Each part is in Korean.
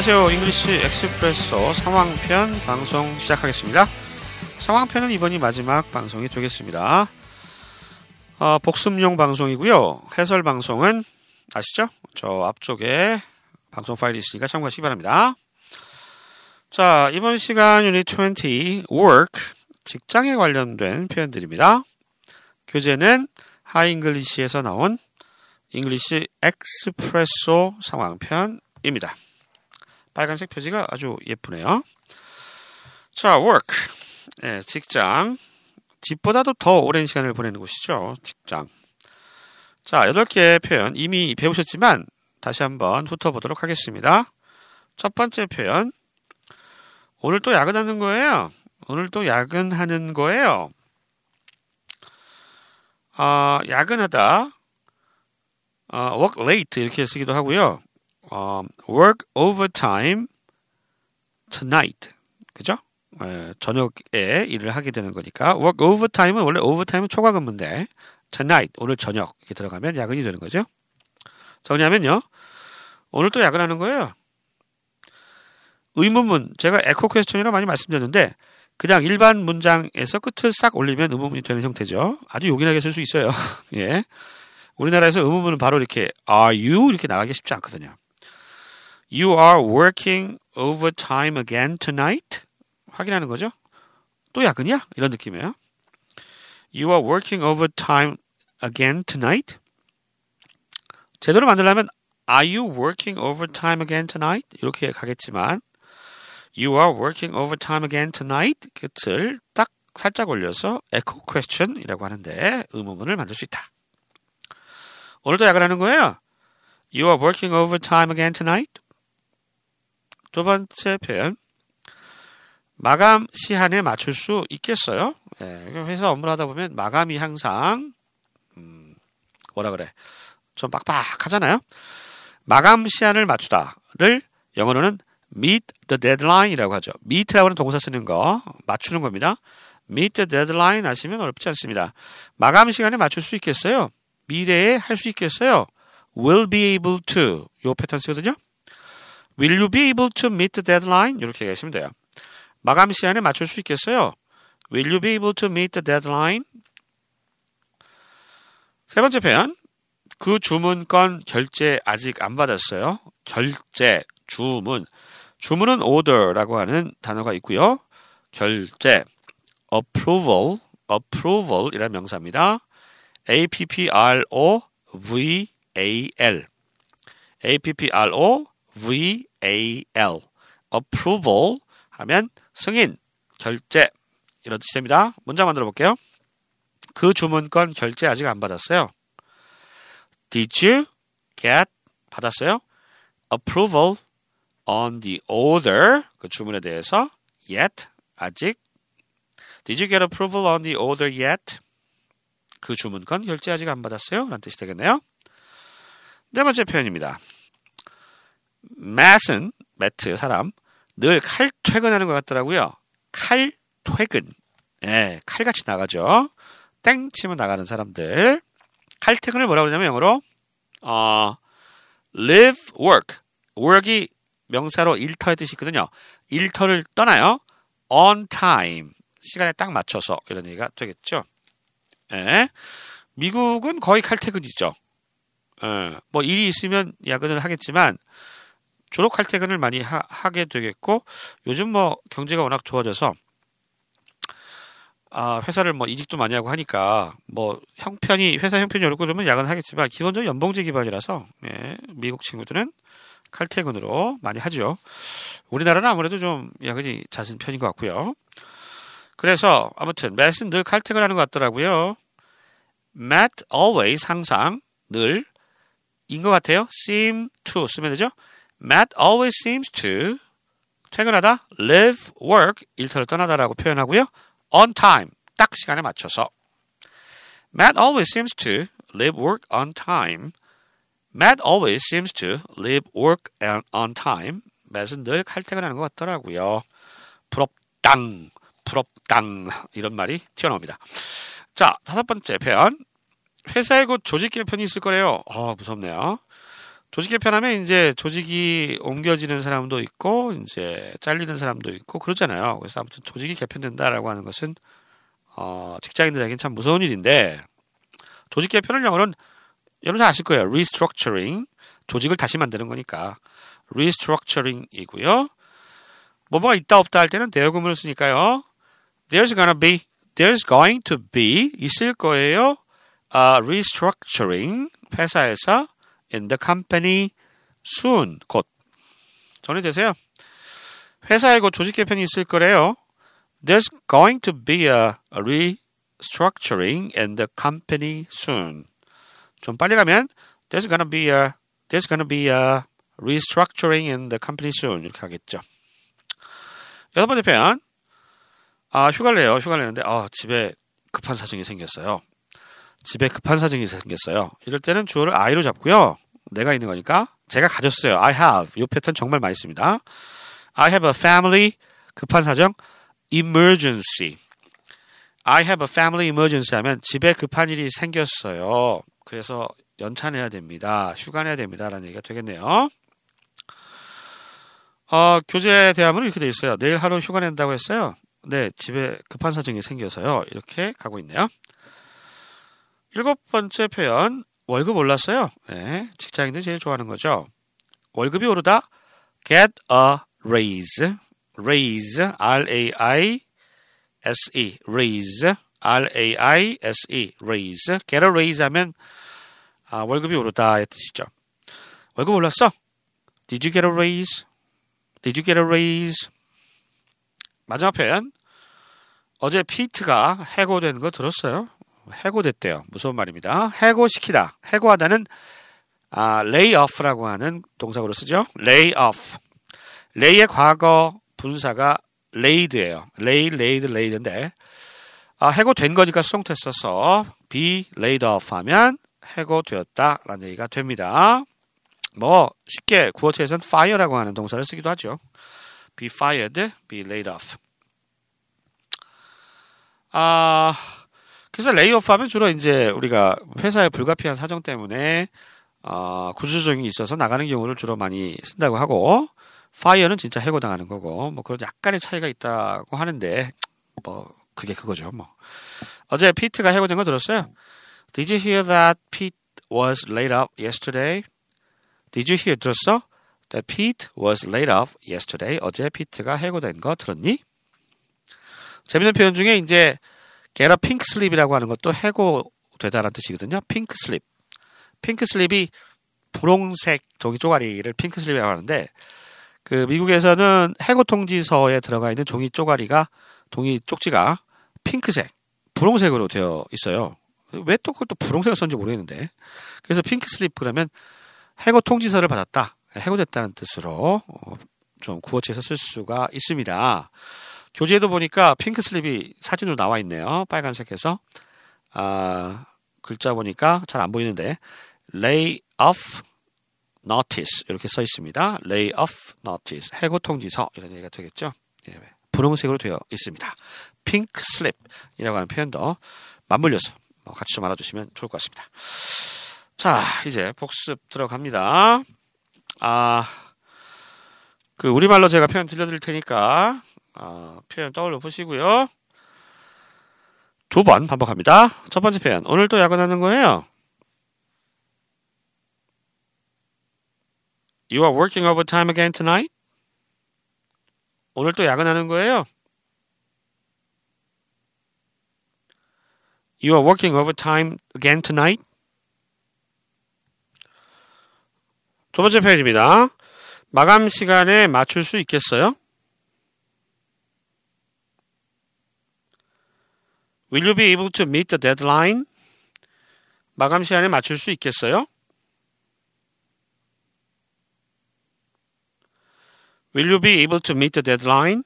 안녕하세요. English Expresso 상황편 방송 시작하겠습니다. 상황편은 이번이 마지막 방송이 되겠습니다. 어, 복습용 방송이고요. 해설 방송은 아시죠? 저 앞쪽에 방송 파일이 있으니까 참고하시기 바랍니다. 자, 이번 시간 유닛 20 work 직장에 관련된 표현들입니다. 교재는 Hi English에서 나온 English Expresso 상황편입니다. 빨간색 표지가 아주 예쁘네요. 자, work. 네, 직장. 집보다도 더 오랜 시간을 보내는 곳이죠. 직장. 자, 8개의 표현 이미 배우셨지만 다시 한번 훑어보도록 하겠습니다. 첫 번째 표현. 오늘 또 야근하는 거예요. 오늘 또 야근하는 거예요. 아, 야근하다. 아, work late 이렇게 쓰기도 하고요. 어, work overtime tonight. 그죠? 에, 저녁에 일을 하게 되는 거니까 work overtime은 원래 overtime은 초과 근무인데 tonight 오늘 저녁 이렇게 들어가면 야근이 되는 거죠. 정리하면요. 오늘 또 야근하는 거예요. 의문문 제가 에코 퀘스천이라 많이 말씀드렸는데 그냥 일반 문장에서 끝을 싹 올리면 의문문이 되는 형태죠. 아주 요긴하게 쓸 수 있어요. 예. 우리나라에서 의문문은 바로 이렇게 are you 이렇게 나가기 쉽지 않거든요. You are working overtime again tonight? 확인하는 거죠. 또 야근이야? 이런 느낌이에요. You are working overtime again tonight? 제대로 만들려면 Are you working overtime again tonight? 이렇게 가겠지만 You are working overtime again tonight? 끝을 딱 살짝 올려서 echo question이라고 하는데 의문문을 만들 수 있다. 오늘도 야근하는 거예요. You are working overtime again tonight? 두 번째 표현. 마감 시한에 맞출 수 있겠어요? 예, 회사 업무를 하다 보면 마감이 항상 음, 뭐라 그래 좀 빡빡하잖아요. 마감 시한을 맞추다를 영어로는 meet the deadline이라고 하죠. meet라고 하는 동사 쓰는 거 맞추는 겁니다. meet the deadline 하시면 어렵지 않습니다. 마감 시간에 맞출 수 있겠어요? 미래에 할 수 있겠어요? will be able to 요 패턴 쓰거든요. Will you be able to meet the deadline? 이렇게 얘기하시면 돼요. 마감 시간에 맞출 수 있겠어요? Will you be able to meet the deadline? 세 번째 표현. 그 주문건 결제 아직 안 받았어요. 결제, 주문. 주문은 order라고 하는 단어가 있고요. 결제, approval, approval이라는 명사입니다. A-P-P-R-O-V-A-L A-P-P-R-O-V-A-L approval 하면 승인, 결제 이런 뜻입니다. 문장 만들어 볼게요. 그 주문건 결제 아직 안 받았어요. Did you get 받았어요? Approval on the order 그 주문에 대해서 yet 아직 Did you get approval on the order yet? 그 주문건 결제 아직 안 받았어요? 라는 뜻이 되겠네요. 네 번째 표현입니다. Matt은 매트 사람 늘 칼 퇴근하는 것 같더라고요. 칼 퇴근. 예, 칼같이 나가죠. 땡 치면 나가는 사람들. 칼 퇴근을 뭐라고 하냐면 영어로 어, live work. work이 명사로 일터의 뜻이 있거든요. 일터를 떠나요. on time. 시간에 딱 맞춰서 이런 얘기가 되겠죠. 예. 미국은 거의 칼퇴근이죠. 예. 뭐 일이 있으면 야근을 하겠지만 주로 칼퇴근을 많이 하, 게 되겠고 요즘 뭐 경제가 워낙 좋아져서 아, 회사를 뭐 이직도 많이 하고 하니까 뭐 형편이 회사 형편이 어렵고 그러면 야근하겠지만 기본적으로 연봉제 기반이라서 예, 미국 친구들은 칼퇴근으로 많이 하죠. 우리나라는 아무래도 좀 야근이 잦은 편인 것 같고요. 그래서 아무튼 매트는 늘 칼퇴근하는 것 같더라고요. Matt always 항상 늘 인 것 같아요. seem to 쓰면 되죠. Matt always seems to 퇴근하다 live work 일터를 떠나다라고 표현하고요. on time 딱 시간에 맞춰서 Matt always seems to live work on time. Matt always seems to live work on time. Matt은 늘 칼퇴근하는 것 같더라고요. 부럽당, 부럽당 이런 말이 튀어나옵니다. 자, 다섯 번째 표현. 회사에 곧 조직 개편이 있을 거래요. 어, 무섭네요. 조직 개편하면 이제 조직이 옮겨지는 사람도 있고 이제 잘리는 사람도 있고 그러잖아요. 그래서 아무튼 조직이 개편된다라고 하는 것은 어, 직장인들에게는 참 무서운 일인데 조직 개편을 영어로는 여러분 잘 아실 거예요. restructuring 조직을 다시 만드는 거니까 restructuring이고요. 뭐뭐가 있다 없다 할 때는 대여금을 쓰니까요. There's gonna be, there's going to be 있을 거예요. Uh, restructuring 회사에서 in the company soon 곧 정리되세요. 회사에 곧 조직 개편이 있을 거래요. There's going to be a restructuring in the company soon. 좀 빨리 가면 There's gonna be a There's gonna be a restructuring in the company soon 이렇게 하겠죠. 여섯 번째 표현. 아 휴가를 내요. 휴가를 내는데 아 집에 급한 사정이 생겼어요. 집에 급한 사정이 생겼어요. 이럴 때는 주어를 I로 잡고요. 내가 있는 거니까 제가 가졌어요. I have. 이 패턴 정말 많이 씁니다. I have a family. 급한 사정. emergency. I have a family emergency 하면 집에 급한 일이 생겼어요. 그래서 연차 내야 됩니다. 휴가 내야 됩니다. 라는 얘기가 되겠네요. 어, 교재 대화문은 이렇게 돼 있어요. 내일 하루 휴가 낸다고 했어요. 네, 집에 급한 사정이 생겨서요. 이렇게 가고 있네요. 일곱 번째 표현, 월급 올랐어요. 네, 직장인들이 제일 좋아하는 거죠. 월급이 오르다, get a raise. raise, R-A-I-S-E, raise, R-A-I-S-E, raise. get a raise 하면 아, 월급이 오르다의 뜻이죠. 월급 올랐어? Did you get a raise? Did you get a raise? 마지막 표현. 어제 피트가 해고된 거 들었어요? 해고됐대요. 무서운 말입니다. 해고시키다. 해고하다는 아, lay off라고 하는 동사로 쓰죠. lay off. lay의 과거 분사가 laid예요. lay, laid, laid인데 아, 해고된 거니까 수동태 써서 be laid off 하면 해고되었다라는 얘기가 됩니다. 뭐 쉽게 구어체에서는 fire라고 하는 동사를 쓰기도 하죠. be fired, be laid off. 아 그래서 lay off 하면 주로 이제 우리가 회사의 불가피한 사정 때문에 어, 구조조정이 있어서 나가는 경우를 주로 많이 쓴다고 하고 fire는 진짜 해고당하는 거고 뭐 그런 약간의 차이가 있다고 하는데 뭐 그게 그거죠 뭐 어제 피트가 해고된 거 들었어요? Did you hear that Pete was laid off yesterday? Did you hear 들었어? That Pete was laid off yesterday. 어제 피트가 해고된 거 들었니? 재밌는 표현 중에 이제 a pink slip이라고 하는 것도 해고되다라는 뜻이거든요. pink slip. pink slip이 분홍색 저기 쪼가리를 pink slip이라고 하는데 그 미국에서는 해고 통지서에 들어가 있는 종이 쪼가리가 종이 쪽지가 핑크색, 분홍색으로 되어 있어요. 왜 또 그걸 또 분홍색을 썼는지 모르겠는데. 그래서 pink slip 그러면 해고 통지서를 받았다. 해고됐다는 뜻으로 어, 좀 구어체에서 쓸 수가 있습니다. 교재에도 보니까 pink slip이 사진으로 나와 있네요. 빨간색에서. 아, 글자 보니까 잘 안 보이는데 lay off notice 이렇게 써 있습니다. lay off notice 해고 통지서 이런 얘기가 되겠죠. 예, 분홍색으로 되어 있습니다. pink slip이라고 하는 표현도 맞물려서 뭐 같이 좀 알아주시면 좋을 것 같습니다. 자, 이제 복습 들어갑니다. 아, 그 우리말로 제가 표현 들려드릴 테니까 아, 표현 떠올려 보시고요. 두 번 반복합니다. 첫 번째 표현. 오늘 또 야근하는 거예요. You are working overtime again tonight? 오늘 또 야근하는 거예요? You are working overtime again tonight? 두 번째 표현입니다. 마감 시간에 맞출 수 있겠어요? Will you be able to meet the deadline? 마감 시간에 맞출 수 있겠어요? Will you be able to meet the deadline?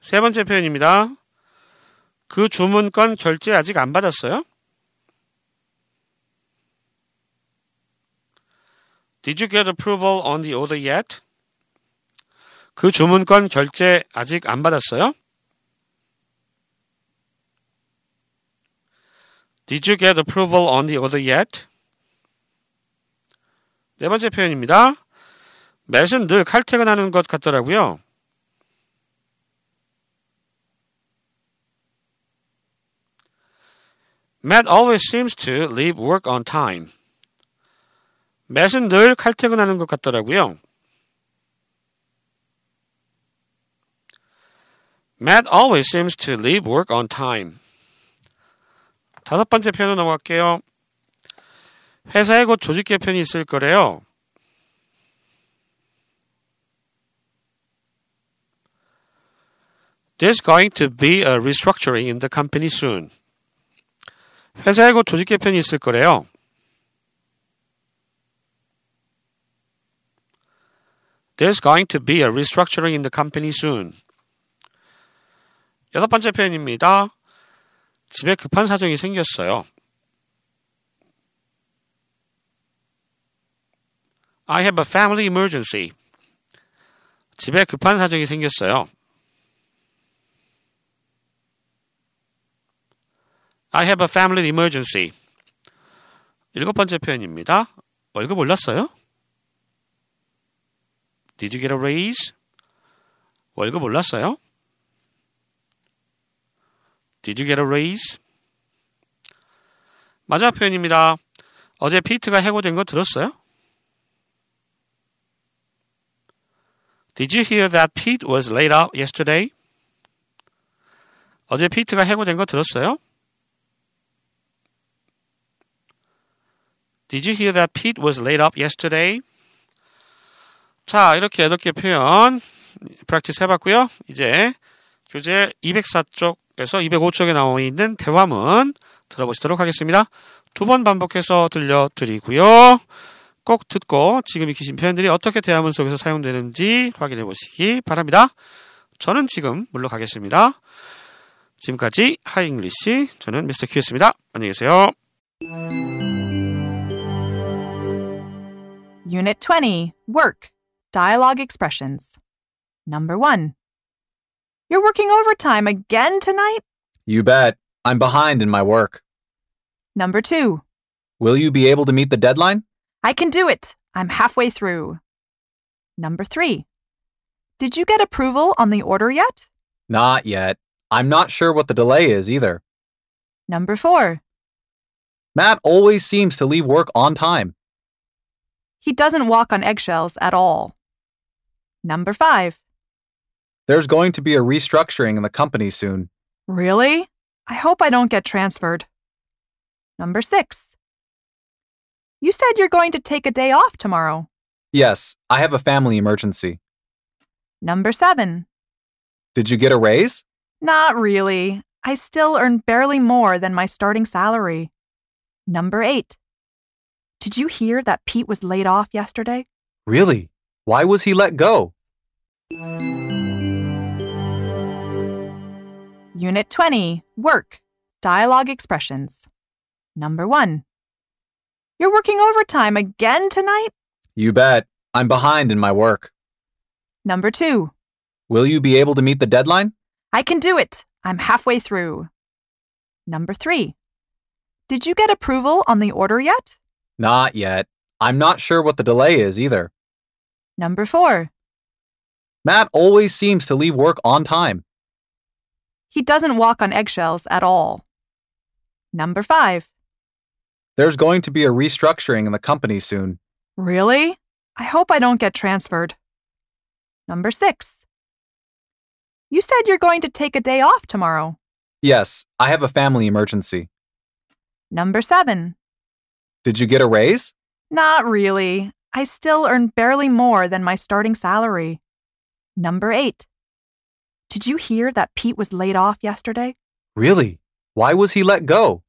세 번째 표현입니다. 그 주문건 결제 아직 안 받았어요? Did you get approval on the order yet? 그 주문건 결제 아직 안 받았어요? Did you get approval on the order yet? 네 번째 표현입니다. 맷은 늘 칼퇴근하는 것 같더라고요. Matt always seems to leave work on time. 맷은 늘 칼퇴근하는 것 같더라고요. Matt always seems to leave work on time. 다섯 번째 표현으로 넘어갈게요. 회사에 곧 조직 개편이 있을 거래요. There's going to be a restructuring in the company soon. 회사에 곧 조직 개편이 있을 거래요. There's going to be a restructuring in the company soon. 여섯 번째 표현입니다. 집에 급한 사정이 생겼어요. I have a family emergency. 집에 급한 사정이 생겼어요. I have a family emergency. 일곱 번째 표현입니다. 월급 올랐어요? Did you get a raise? 월급 올랐어요? Did you get a raise? 마지막 표현입니다. 어제 피트가 해고된 거 들었어요? Did you hear that Pete was laid out yesterday? 어제 피트가 해고된 거 들었어요? Did you hear that Pete was laid off yesterday? 자, 이렇게 여덟 개 표현 practice 해봤고요. 이제 교재 204쪽 에서 205쪽에 나와 있는 대화문 들어보시도록 하겠습니다. 두 번 반복해서 들려드리고요. 꼭 듣고 지금 익히신 표현들이 어떻게 대화문 속에서 사용되는지 확인해 보시기 바랍니다. 저는 지금 물러가겠습니다. 지금까지 Hi English 저는 Mr. Q였습니다. 안녕히 계세요. Unit 20 Work Dialogue Expressions. Number 1. You're working overtime again tonight? You bet. I'm behind in my work. Number 2. Will you be able to meet the deadline? I can do it. I'm halfway through. Number 3. Did you get approval on the order yet? Not yet. I'm not sure what the delay is either. Number 4. Matt always seems to leave work on time. He doesn't walk on eggshells at all. Number 5. There's going to be a restructuring in the company soon. Really? I hope I don't get transferred. Number 6. You said you're going to take a day off tomorrow. Yes, I have a family emergency. Number 7. Did you get a raise? Not really. I still earn barely more than my starting salary. Number 8. Did you hear that Pete was laid off yesterday? Really? Why was he let go? Unit 20 Work Dialogue Expressions. Number 1. You're working overtime again tonight? You bet. I'm behind in my work. Number 2. Will you be able to meet the deadline? I can do it. I'm halfway through. Number 3. Did you get approval on the order yet? Not yet. I'm not sure what the delay is either. Number 4. Matt always seems to leave work on time. He doesn't walk on eggshells at all. Number 5. There's going to be a restructuring in the company soon. Really? I hope I don't get transferred. Number 6. You said you're going to take a day off tomorrow. Yes, I have a family emergency. Number 7. Did you get a raise? Not really. I still earn barely more than my starting salary. Number 8. Did you hear that Pete was laid off yesterday? Really? Why was he let go?